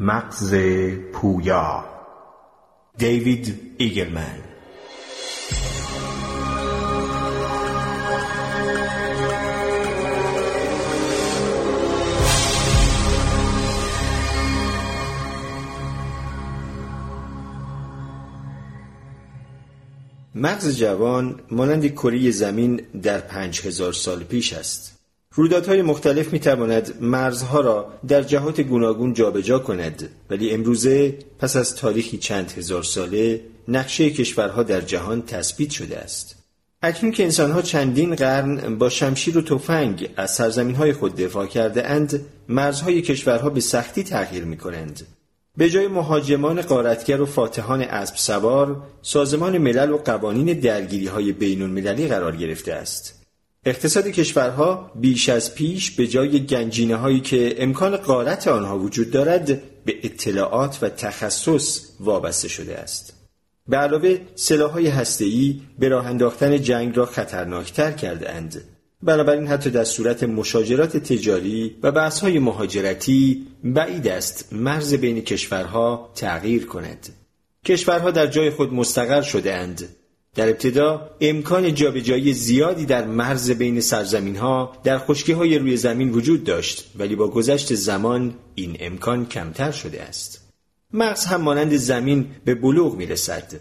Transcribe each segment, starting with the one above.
مغز پویا دیوید ایگلمن مغز جوان مانند کره زمین در پنج هزار سال پیش است. رویدادهای مختلف می تواند مرزها را در جهات گوناگون جابجا کند ولی امروزه پس از تاریخی چند هزار ساله نقشه کشورها در جهان تثبیت شده است. اکنون که انسانها چندین قرن با شمشیر و تفنگ از سرزمین های خود دفاع کرده اند مرزهای کشورها به سختی تغییر می کنند. به جای مهاجمان قارتگر و فاتحان اسب سوار سازمان ملل و قوانین درگیری های بین المللی قرار گرفته است. اقتصاد کشورها بیش از پیش به جای گنجینه هایی که امکان قارت آنها وجود دارد به اطلاعات و تخصص وابسته شده است. به علاوه سلاحهای هسته‌ای به راه انداختن جنگ را خطرناکتر کرده اند. بنابراین حتی در صورت مشاجرات تجاری و بحث‌های مهاجرتی بعید است مرز بین کشورها تغییر کند. کشورها در جای خود مستقر شده اند در ابتدا امکان جابجایی زیادی در مرز بین سرزمین ها در خشکی های روی زمین وجود داشت ولی با گذشت زمان این امکان کمتر شده است. مغز هم مانند زمین به بلوغ می رسد.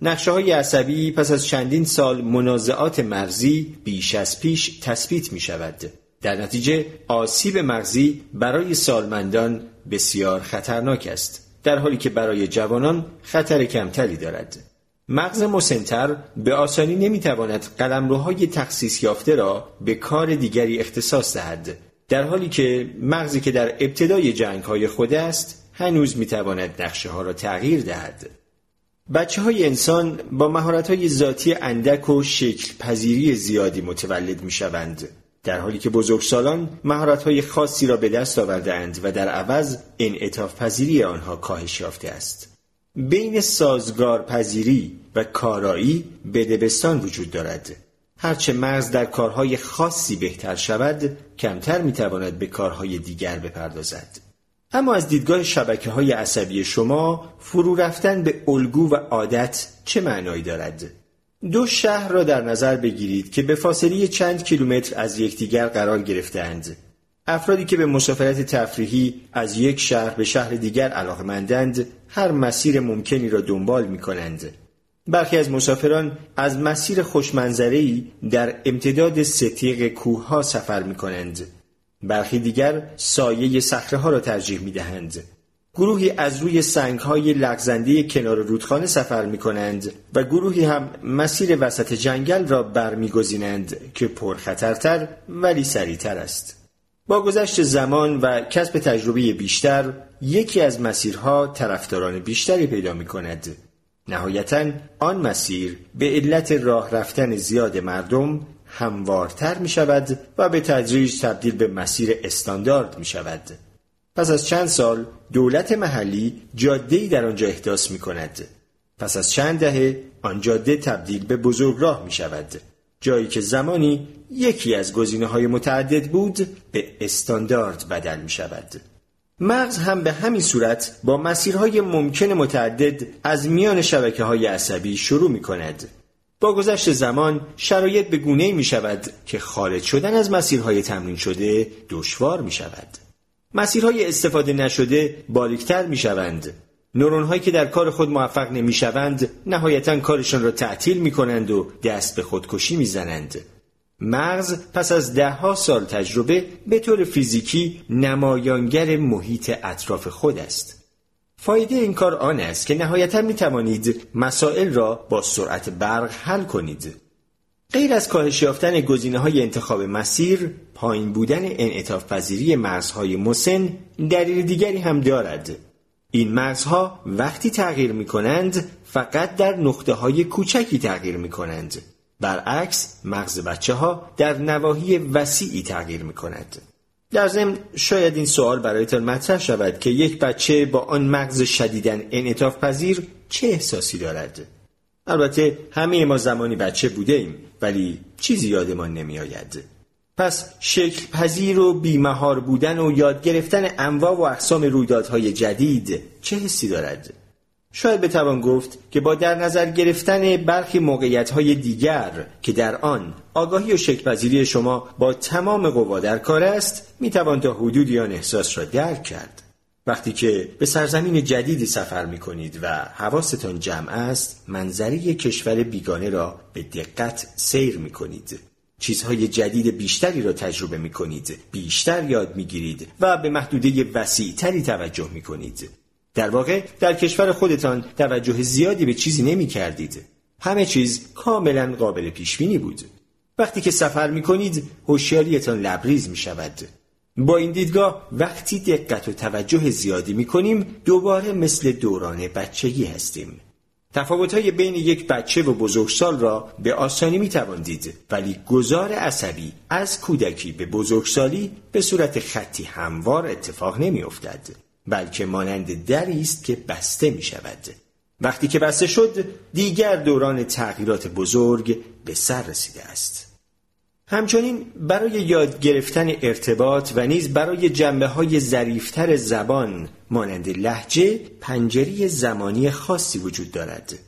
نقشه های عصبی پس از چندین سال منازعات مرزی بیش از پیش تثبیت می شود. در نتیجه آسیب مغزی برای سالمندان بسیار خطرناک است در حالی که برای جوانان خطر کمتری دارد. مغز مسنتر به آسانی نمی‌تواند قلمروهای تخصیص یافته را به کار دیگری اختصاص دهد در حالی که مغزی که در ابتدای جنگ های خود است هنوز می‌تواند نقشه ها را تغییر دهد. بچه های انسان با مهارت های ذاتی اندک و شکل پذیری زیادی متولد می شوند در حالی که بزرگسالان مهارت های خاصی را به دست آوردهاند و در عوض انعطاف پذیری آنها کاهش یافته است. بین سازگار پذیری و کارایی بدبستان وجود دارد هرچه مغز در کارهای خاصی بهتر شود کمتر می‌تواند به کارهای دیگر بپردازد اما از دیدگاه شبکه های عصبی شما فرو رفتن به الگو و عادت چه معنایی دارد؟ دو شهر را در نظر بگیرید که به فاصله چند کیلومتر از یکدیگر قرار گرفتهاند. افرادی که به مسافرت تفریحی از یک شهر به شهر دیگر علاقمندند هر مسیر ممکنی را دنبال می کنند. برخی از مسافران از مسیر خوشمنظری در امتداد ستیق کوه ها سفر می کنند. برخی دیگر سایه سخره ها را ترجیح می دهند. گروهی از روی سنگ های لغزنده کنار رودخانه سفر می کنند و گروهی هم مسیر وسط جنگل را برمیگزینند که پرخطرتر ولی سریعتر است. با گذشت زمان و کسب تجربه بیشتر یکی از مسیرها طرفداران بیشتری پیدا می کند. نهایتا آن مسیر به علت راه رفتن زیاد مردم هموارتر می شود و به تدریج تبدیل به مسیر استاندارد می شود. پس از چند سال دولت محلی جاده در آنجا احداث می کند. پس از چند دهه آن جاده تبدیل به بزرگراه می شود. جایی که زمانی یکی از گزینه های متعدد بود به استاندارد بدل می شود. مغز هم به همین صورت با مسیرهای ممکن متعدد از میان شبکه های عصبی شروع می کند. با گذشت زمان شرایط به گونه می شود که خارج شدن از مسیرهای تمرین شده دشوار می شود. مسیرهای استفاده نشده باریکتر می شوند. نورون هایی که در کار خود موفق نمی شوند نهایتا کارشان را تعطیل می کنند و دست به خودکشی می زنند. مغز پس از دهها سال تجربه به طور فیزیکی نمایانگر محیط اطراف خود است. فایده این کار آن است که نهایتا می توانید مسائل را با سرعت برق حل کنید. غیر از کاهش یافتن گزینه های انتخاب مسیر، پایین بودن انعطاف پذیری مرزهای مسن دلیل دیگری هم دارد. این مرزها وقتی تغییر می کنند فقط در نقطه های کوچکی تغییر می کنند. برعکس مغز بچه ها در نواحی وسیعی تغییر می کند. در ضمن شاید این سوال برایتان مطرح شود که یک بچه با آن مغز شدیدن انعطاف پذیر چه احساسی دارد؟ البته همه ما زمانی بچه بوده ایم ولی چیزی یادمان نمی آید. پس شکل پذیر و بیمهار بودن و یاد گرفتن انواع و اقسام رویدادهای جدید چه حسی دارد؟ شاید بتوان گفت که با در نظر گرفتن برخی موقعیت های دیگر که در آن آگاهی و شکلپذیری شما با تمام قوا در کار است می‌توان تا حدودی آن احساس را درک کرد وقتی که به سرزمین جدیدی سفر می کنید و حواستان جمع است منظری کشور بیگانه را به دقت سیر می کنید چیزهای جدید بیشتری را تجربه می کنید بیشتر یاد می گیرید و به محدوده وسیعتری توجه می کنید در واقع در کشور خودتان توجه زیادی به چیزی نمی کردید همه چیز کاملا قابل پیش بینی بود. وقتی که سفر می کنید هوشیاریتان لبریز می شود با این دیدگاه وقتی دقت و توجه زیادی می کنیم دوباره مثل دوران بچگی هستیم. تفاوت‌های بین یک بچه و بزرگسال را به آسانی می توان دید ولی گذار عصبی از کودکی به بزرگسالی به صورت خطی هموار اتفاق نمی افتد بلکه مانند دری است که بسته می شود وقتی که بسته شد دیگر دوران تغییرات بزرگ به سر رسیده است. همچنین برای یاد گرفتن ارتباط و نیز برای جنبه های ظریفتر زبان مانند لحجه پنجری زمانی خاصی وجود دارد.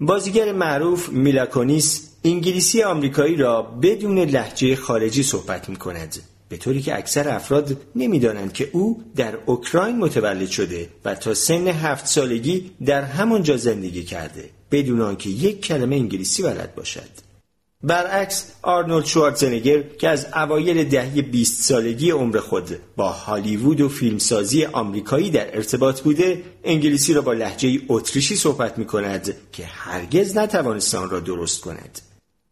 بازیگر معروف میلاکونیس انگلیسی آمریکایی را بدون لحجه خارجی صحبت می کند به طوری که اکثر افراد نمی‌دانند که او در اوکراین متولد شده و تا سن هفت سالگی در همانجا زندگی کرده بدون آنکه یک کلمه انگلیسی بلد باشد. برعکس آرنولد شوارزنگر که از اوایل دهه 20 سالگی عمر خود با هالیوود و فیلمسازی آمریکایی در ارتباط بوده انگلیسی را با لحجه اتریشی صحبت می کند که هرگز نتوانست آن را درست کند.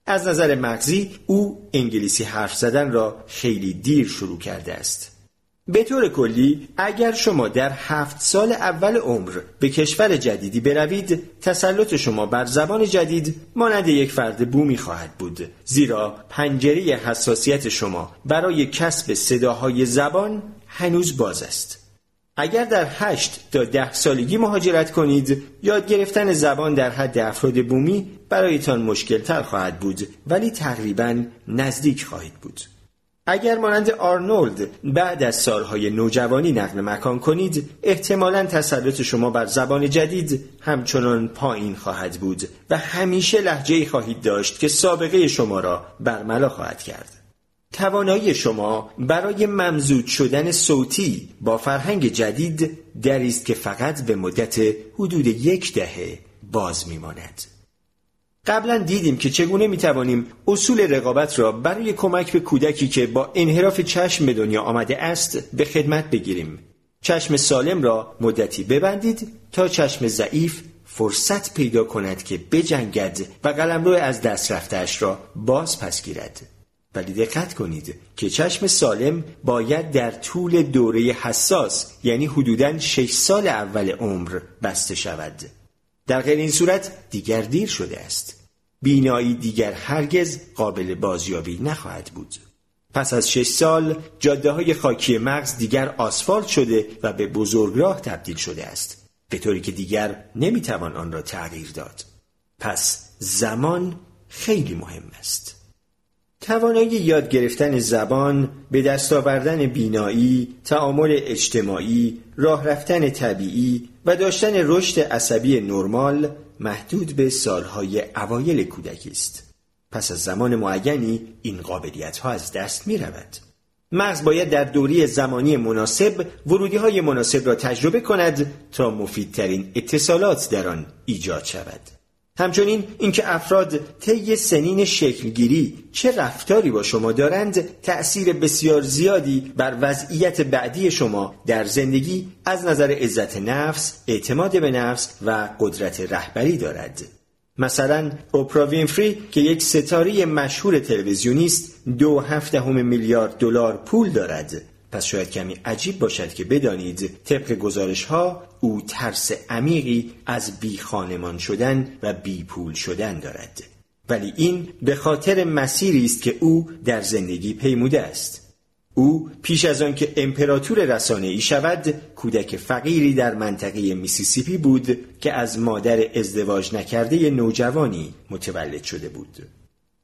از نظر مغزی او انگلیسی حرف زدن را خیلی دیر شروع کرده است. به طور کلی اگر شما در هفت سال اول عمر به کشور جدیدی بروید تسلط شما بر زبان جدید مانند یک فرد بومی خواهد بود. زیرا پنجره حساسیت شما برای کسب صداهای زبان هنوز باز است. اگر در هشت تا ده سالگی مهاجرت کنید یاد گرفتن زبان در حد افراد بومی برایتان مشکل تر خواهد بود ولی تقریبا نزدیک خواهید بود. اگر مانند آرنولد بعد از سالهای نوجوانی نقل مکان کنید احتمالا تسلط شما بر زبان جدید همچنان پایین خواهد بود و همیشه لحجه خواهید داشت که سابقه شما را برملا خواهد کرد توانایی شما برای ممزود شدن صوتی با فرهنگ جدید دری است که فقط به مدت حدود یک دهه باز میماند. قبلا دیدیم که چگونه می توانیم اصول رقابت را برای کمک به کودکی که با انحراف چشم به دنیا آمده است به خدمت بگیریم. چشم سالم را مدتی ببندید تا چشم ضعیف فرصت پیدا کند که بجنگد و قلمرو از دست رفتهاش را باز پس گیرد. ولی دقت کنید که چشم سالم باید در طول دوره حساس یعنی حدوداً 6 سال اول عمر بسته شود. در غیر این صورت دیگر دیر شده است. بینایی دیگر هرگز قابل بازیابی نخواهد بود. پس از شش سال جاده های خاکی مغز دیگر آسفالت شده و به بزرگراه تبدیل شده است. به طوری که دیگر نمی‌توان آن را تغییر داد. پس زمان خیلی مهم است. توانایی یاد گرفتن زبان، به دست آوردن بینایی، تعامل اجتماعی، راه رفتن طبیعی و داشتن رشد عصبی نرمال محدود به سالهای اوایل کودکی است. پس از زمان معینی این قابلیت ها از دست می رود. مغز باید در دوری زمانی مناسب ورودی های مناسب را تجربه کند تا مفیدترین اتصالات در آن ایجاد شود. همچنین اینکه افراد طی سنین شکلگیری چه رفتاری با شما دارند تأثیر بسیار زیادی بر وضعیت بعدی شما در زندگی از نظر عزت نفس، اعتماد به نفس و قدرت رهبری دارد. مثلا اوپرا وینفری که یک ستاره مشهور تلویزیونی است دو هفته میلیارد دلار پول دارد پس شاید کمی عجیب باشد که بدانید طبق گزارش ها او ترس عمیقی از بی خانمان شدن و بی پول شدن دارد. ولی این به خاطر مسیری است که او در زندگی پیموده است. او پیش از آن که امپراتور رسانه ای شود کودک فقیری در منطقه میسیسیپی بود که از مادر ازدواج نکرده نوجوانی متولد شده بود.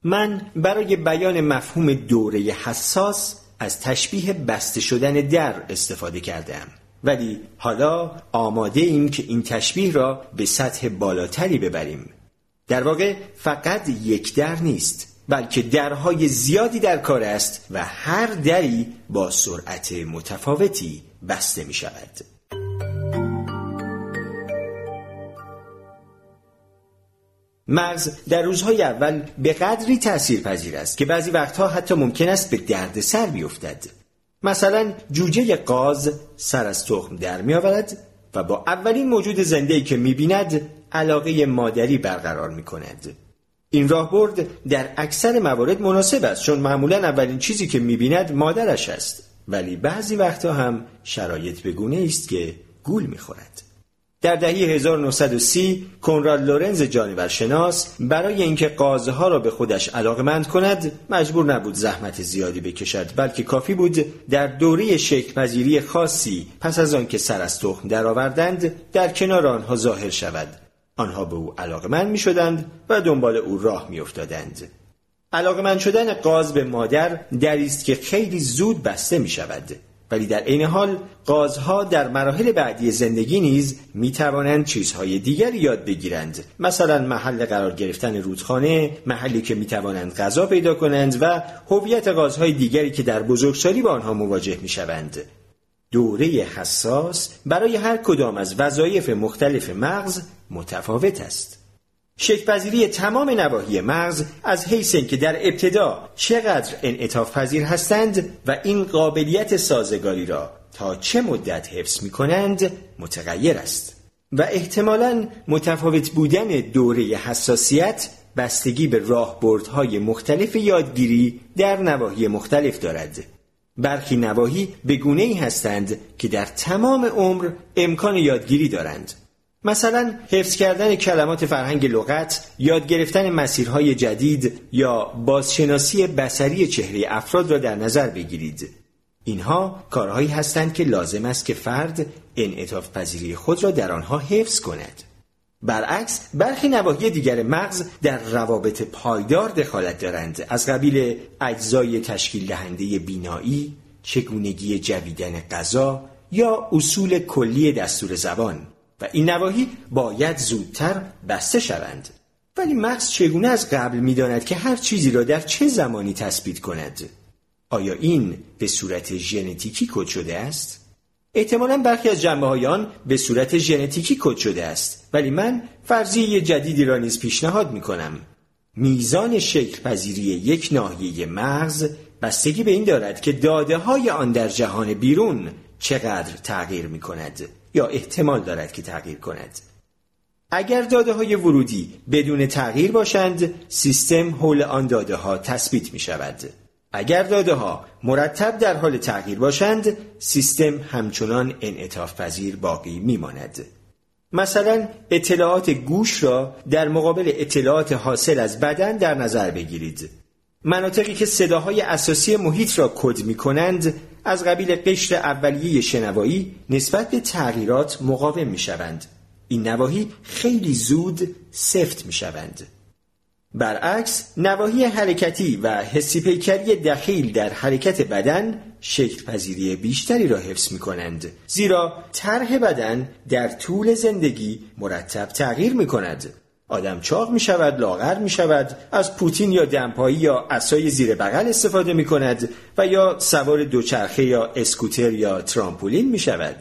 من برای بیان مفهوم دوره حساس از تشبیه بسته شدن در استفاده کردم ولی حالا آماده ایم که این تشبیه را به سطح بالاتری ببریم. در واقع فقط یک در نیست بلکه درهای زیادی در کار است و هر دری با سرعت متفاوتی بسته می شود مغز در روزهای اول به قدری تأثیر پذیر است که بعضی وقتها حتی ممکن است به درد سر بیفتد مثلا جوجه قاز سر از تخم در می آورد و با اولین موجود زنده که می بیند علاقه مادری برقرار می کند. این راهبرد در اکثر موارد مناسب است چون معمولا اولین چیزی که می بیند مادرش است ولی بعضی وقتها هم شرایط به گونه است که گول می خورد. در دهه 1930 کنراد لورنز جانورشناس برای اینکه قازها را به خودش علاقمند کند مجبور نبود زحمت زیادی بکشد بلکه کافی بود در دوره شکلپذیری خاصی پس از آنکه سر از تخم درآوردند در کنار آنها ظاهر شود آنها به او علاقمند می شدند و دنبال او راه می افتادند. علاقمند شدن قاز به مادر دری است که خیلی زود بسته می شود ولی در عین حال قازها در مراحل بعدی زندگی نیز می توانند چیزهای دیگری یاد بگیرند. مثلا محل قرار گرفتن رودخانه محلی که می توانند غذا پیدا کنند و هویت قازهای دیگری که در بزرگسالی با آنها مواجه می شوند دوره حساس برای هر کدام از وظایف مختلف مغز متفاوت است. شکپذیری تمام نواحی مغز از حیث که در ابتدا چقدر انعطاف پذیر هستند و این قابلیت سازگاری را تا چه مدت حفظ می کنند متغیر است و احتمالا متفاوت بودن دوره حساسیت بستگی به راهبردهای مختلف یادگیری در نواحی مختلف دارد. برخی نواحی به گونه ای هستند که در تمام عمر امکان یادگیری دارند. مثلا حفظ کردن کلمات فرهنگ لغت، یاد گرفتن مسیرهای جدید یا بازشناسی بسری چهره افراد را در نظر بگیرید. اینها کارهایی هستند که لازم است که فرد انعطاف پذیری خود را در آنها حفظ کند. برعکس برخی نواحی دیگر مغز در روابط پایدار دخالت دارند از قبیل اجزای تشکیل دهنده بینایی، چگونگی جویدن غذا یا اصول کلی دستور زبان و این نواحی باید زودتر بسته شوند. ولی مغز چگونه از قبل می‌داند که هر چیزی را در چه زمانی تثبیت کند؟ آیا این به صورت ژنتیکی کد شده است؟ احتمالا برخی از جنبه های آن به صورت ژنتیکی کد شده است ولی من فرضیه جدیدی را نیز پیشنهاد می کنم میزان شکل پذیری یک ناحیه مغز بستگی به این دارد که داده های آن در جهان بیرون چقدر تغییر می کند یا احتمال دارد که تغییر کند. اگر داده های ورودی بدون تغییر باشند سیستم حول آن داده ها تثبیت می شود اگر داده ها مرتب در حال تغییر باشند سیستم همچنان انعطاف پذیر باقی می ماند. مثلا اطلاعات گوش را در مقابل اطلاعات حاصل از بدن در نظر بگیرید. مناطقی که صداهای اساسی محیط را کد می کنند از قبیل قشر اولیه شنوایی نسبت به تغییرات مقاوم می شوند. این نواحی خیلی زود سفت می شوند. برعکس نواحی حرکتی و حسی پیکری دخیل در حرکت بدن شکل پذیری بیشتری را حفظ می کنند زیرا طرح بدن در طول زندگی مرتب تغییر می کند آدم چاق می شود لاغر می شود از پوتین یا دمپایی یا اسای زیر بغل استفاده می کند و یا سوار دوچرخه یا اسکوتر یا ترامپولین می شود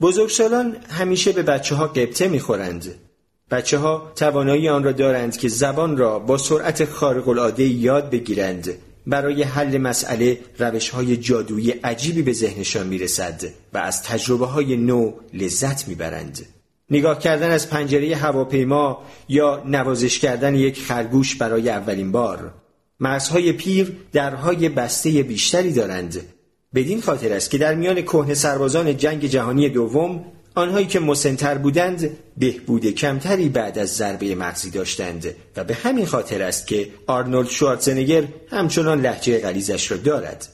بزرگسالان همیشه به بچه ها قبطه می خورند. بچه ها توانایی آن را دارند که زبان را با سرعت خارق العاده یاد بگیرند برای حل مسئله روش های جادویی عجیبی به ذهنشان می رسد و از تجربه های نو لذت می برند. نگاه کردن از پنجره هواپیما یا نوازش کردن یک خرگوش برای اولین بار مرزهای پیر درهای بسته بیشتری دارند بدین خاطر است که در میان کهنه سربازان جنگ جهانی دوم آنهایی که مسنتر بودند بهبود کمتری بعد از ضربه مغزی داشتند و به همین خاطر است که آرنولد شوارزنگر همچنان لحجه غلیزش را دارد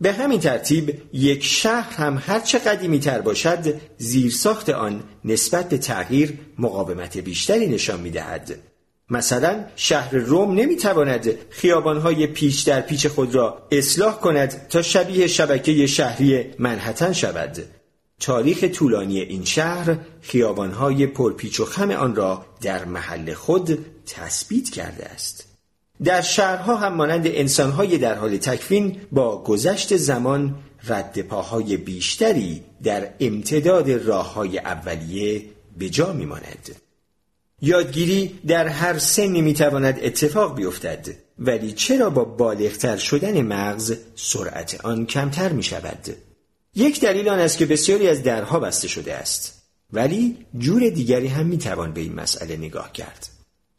به همین ترتیب یک شهر هم هرچه قدیمی تر باشد زیرساخت آن نسبت به تغییر مقاومت بیشتری نشان می دهد. مثلا شهر روم نمی تواند خیابانهای پیچ در پیچ خود را اصلاح کند تا شبیه شبکه شهری منحتن شود تاریخ طولانی این شهر خیابانهای پرپیچ و خم آن را در محل خود تثبیت کرده است در شهرها هم مانند انسانهای در حال تکوین با گذشت زمان رد پاهای بیشتری در امتداد راه های اولیه به جا میماند. یادگیری در هر سنی می‌تواند اتفاق بیفتد ولی چرا با بالغتر شدن مغز سرعت آن کمتر می شود؟ یک دلیل آن است که بسیاری از درها بسته شده است ولی جور دیگری هم می‌توان به این مسئله نگاه کرد.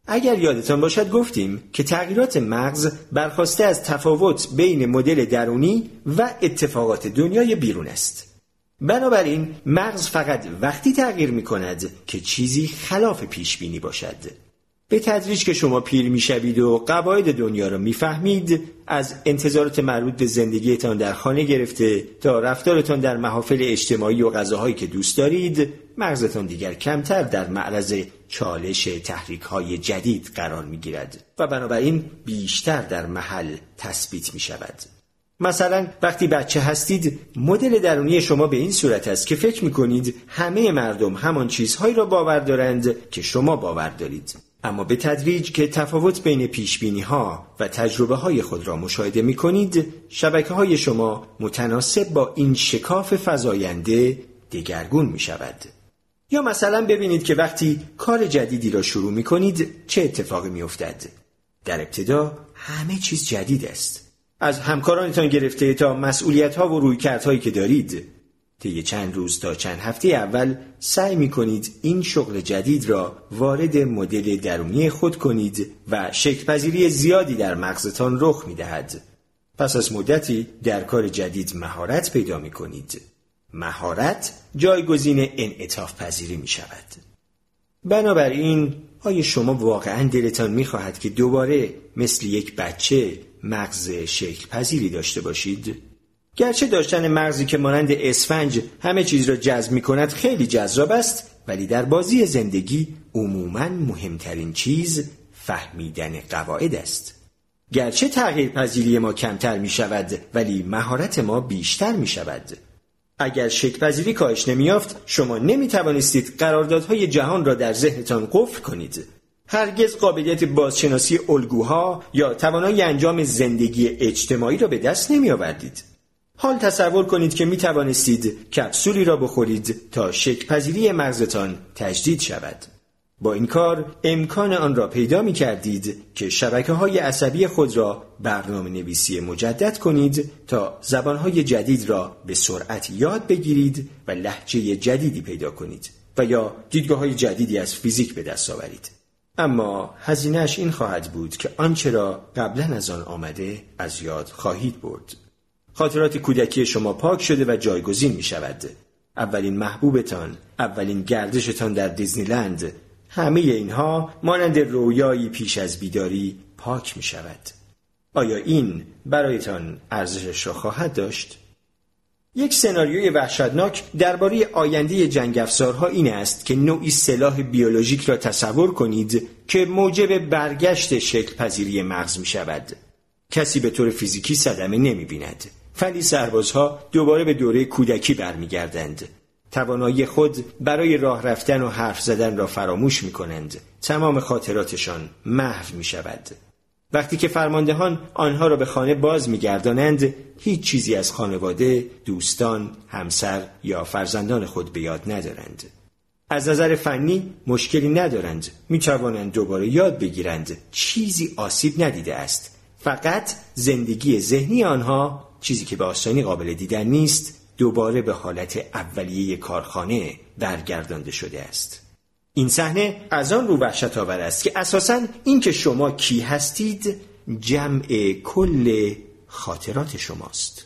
اگر یادتان باشد گفتیم که تغییرات مغز برخواسته از تفاوت بین مدل درونی و اتفاقات دنیای بیرون است. بنابراین مغز فقط وقتی تغییر می کند که چیزی خلاف پیش بینی باشد. به تدریج که شما پیر می‌شوید و قواعد دنیا را می‌فهمید از انتظارات مربوط به زندگیتان در خانه گرفته تا رفتارتان در محافل اجتماعی و غذاهایی که دوست دارید مغزتان دیگر کمتر در معرض چالش تحریک های جدید قرار می گیرد و بنابراین بیشتر در محل تثبیت می شود. مثلا وقتی بچه هستید مدل درونی شما به این صورت است که فکر می کنید همه مردم همان چیزهایی را باور دارند که شما باور دارید اما به تدریج که تفاوت بین پیش ها و تجربه های خود را مشاهده می کنید شبکه های شما متناسب با این شکاف فزاینده دگرگون می شود یا مثلا ببینید که وقتی کار جدیدی را شروع می کنید چه اتفاقی می افتد در ابتدا همه چیز جدید است. از همکارانتان گرفته تا مسئولیت ها و رویکردهایی که دارید طی چند روز تا چند هفته اول سعی می کنید این شغل جدید را وارد مدل درونی خود کنید و شکلپذیری زیادی در مغزتان رخ می دهد. پس از مدتی در کار جدید مهارت پیدا می کنید. مهارت جایگزین انعطاف پذیری می شود. بنابراین آیا شما واقعا دلتان می خواهد که دوباره مثل یک بچه مغز شکل پذیری داشته باشید؟ گرچه داشتن مغزی که مانند اسفنج همه چیز را جذب می کند خیلی جذاب است ولی در بازی زندگی عموما مهمترین چیز فهمیدن قواعد است. گرچه تغییر پذیری ما کمتر می شود ولی مهارت ما بیشتر می شود اگر شک پذیری کاهش نمیافت شما نمی توانستید قراردادهای جهان را در ذهنتان قفل کنید. هرگز قابلیت بازشناسی الگوها یا توانایی انجام زندگی اجتماعی را به دست نمی آوردید. حال تصور کنید که می توانستید کپسولی را بخورید تا شکپذیری مغزتان تجدید شود. با این کار امکان آن را پیدا می کردید که شبکه های عصبی خود را برنامه نویسی مجدد کنید تا زبانهای جدید را به سرعت یاد بگیرید و لحجه جدیدی پیدا کنید و یا دیدگاه های جدیدی از فیزیک به دست آورید. اما هزینهش این خواهد بود که آنچه را قبلا از آن آمده از یاد خواهید برد. خاطرات کودکی شما پاک شده و جایگزین می شود. اولین محبوبتان، اولین گردشتان در دیزنیلند، همه اینها مانند رویایی پیش از بیداری پاک می شود. آیا این برایتان ارزشش را خواهد داشت؟ یک سناریوی وحشتناک درباره آینده جنگ افزارها این است که نوعی سلاح بیولوژیک را تصور کنید که موجب برگشت شکل پذیری مغز می شود. کسی به طور فیزیکی صدمه نمی بیند. ولی سربازها دوباره به دوره کودکی برمیگردند. توانایی خود برای راه رفتن و حرف زدن را فراموش می کنند. تمام خاطراتشان محو می شود. وقتی که فرماندهان آنها را به خانه باز میگردانند هیچ چیزی از خانواده، دوستان، همسر یا فرزندان خود به یاد ندارند. از نظر فنی مشکلی ندارند می توانند دوباره یاد بگیرند چیزی آسیب ندیده است فقط زندگی ذهنی آنها چیزی که به آسانی قابل دیدن نیست دوباره به حالت اولیه کارخانه برگردانده شده است. این صحنه از آن رو وحشت آور است که اساسا اینکه شما کی هستید جمع کل خاطرات شماست.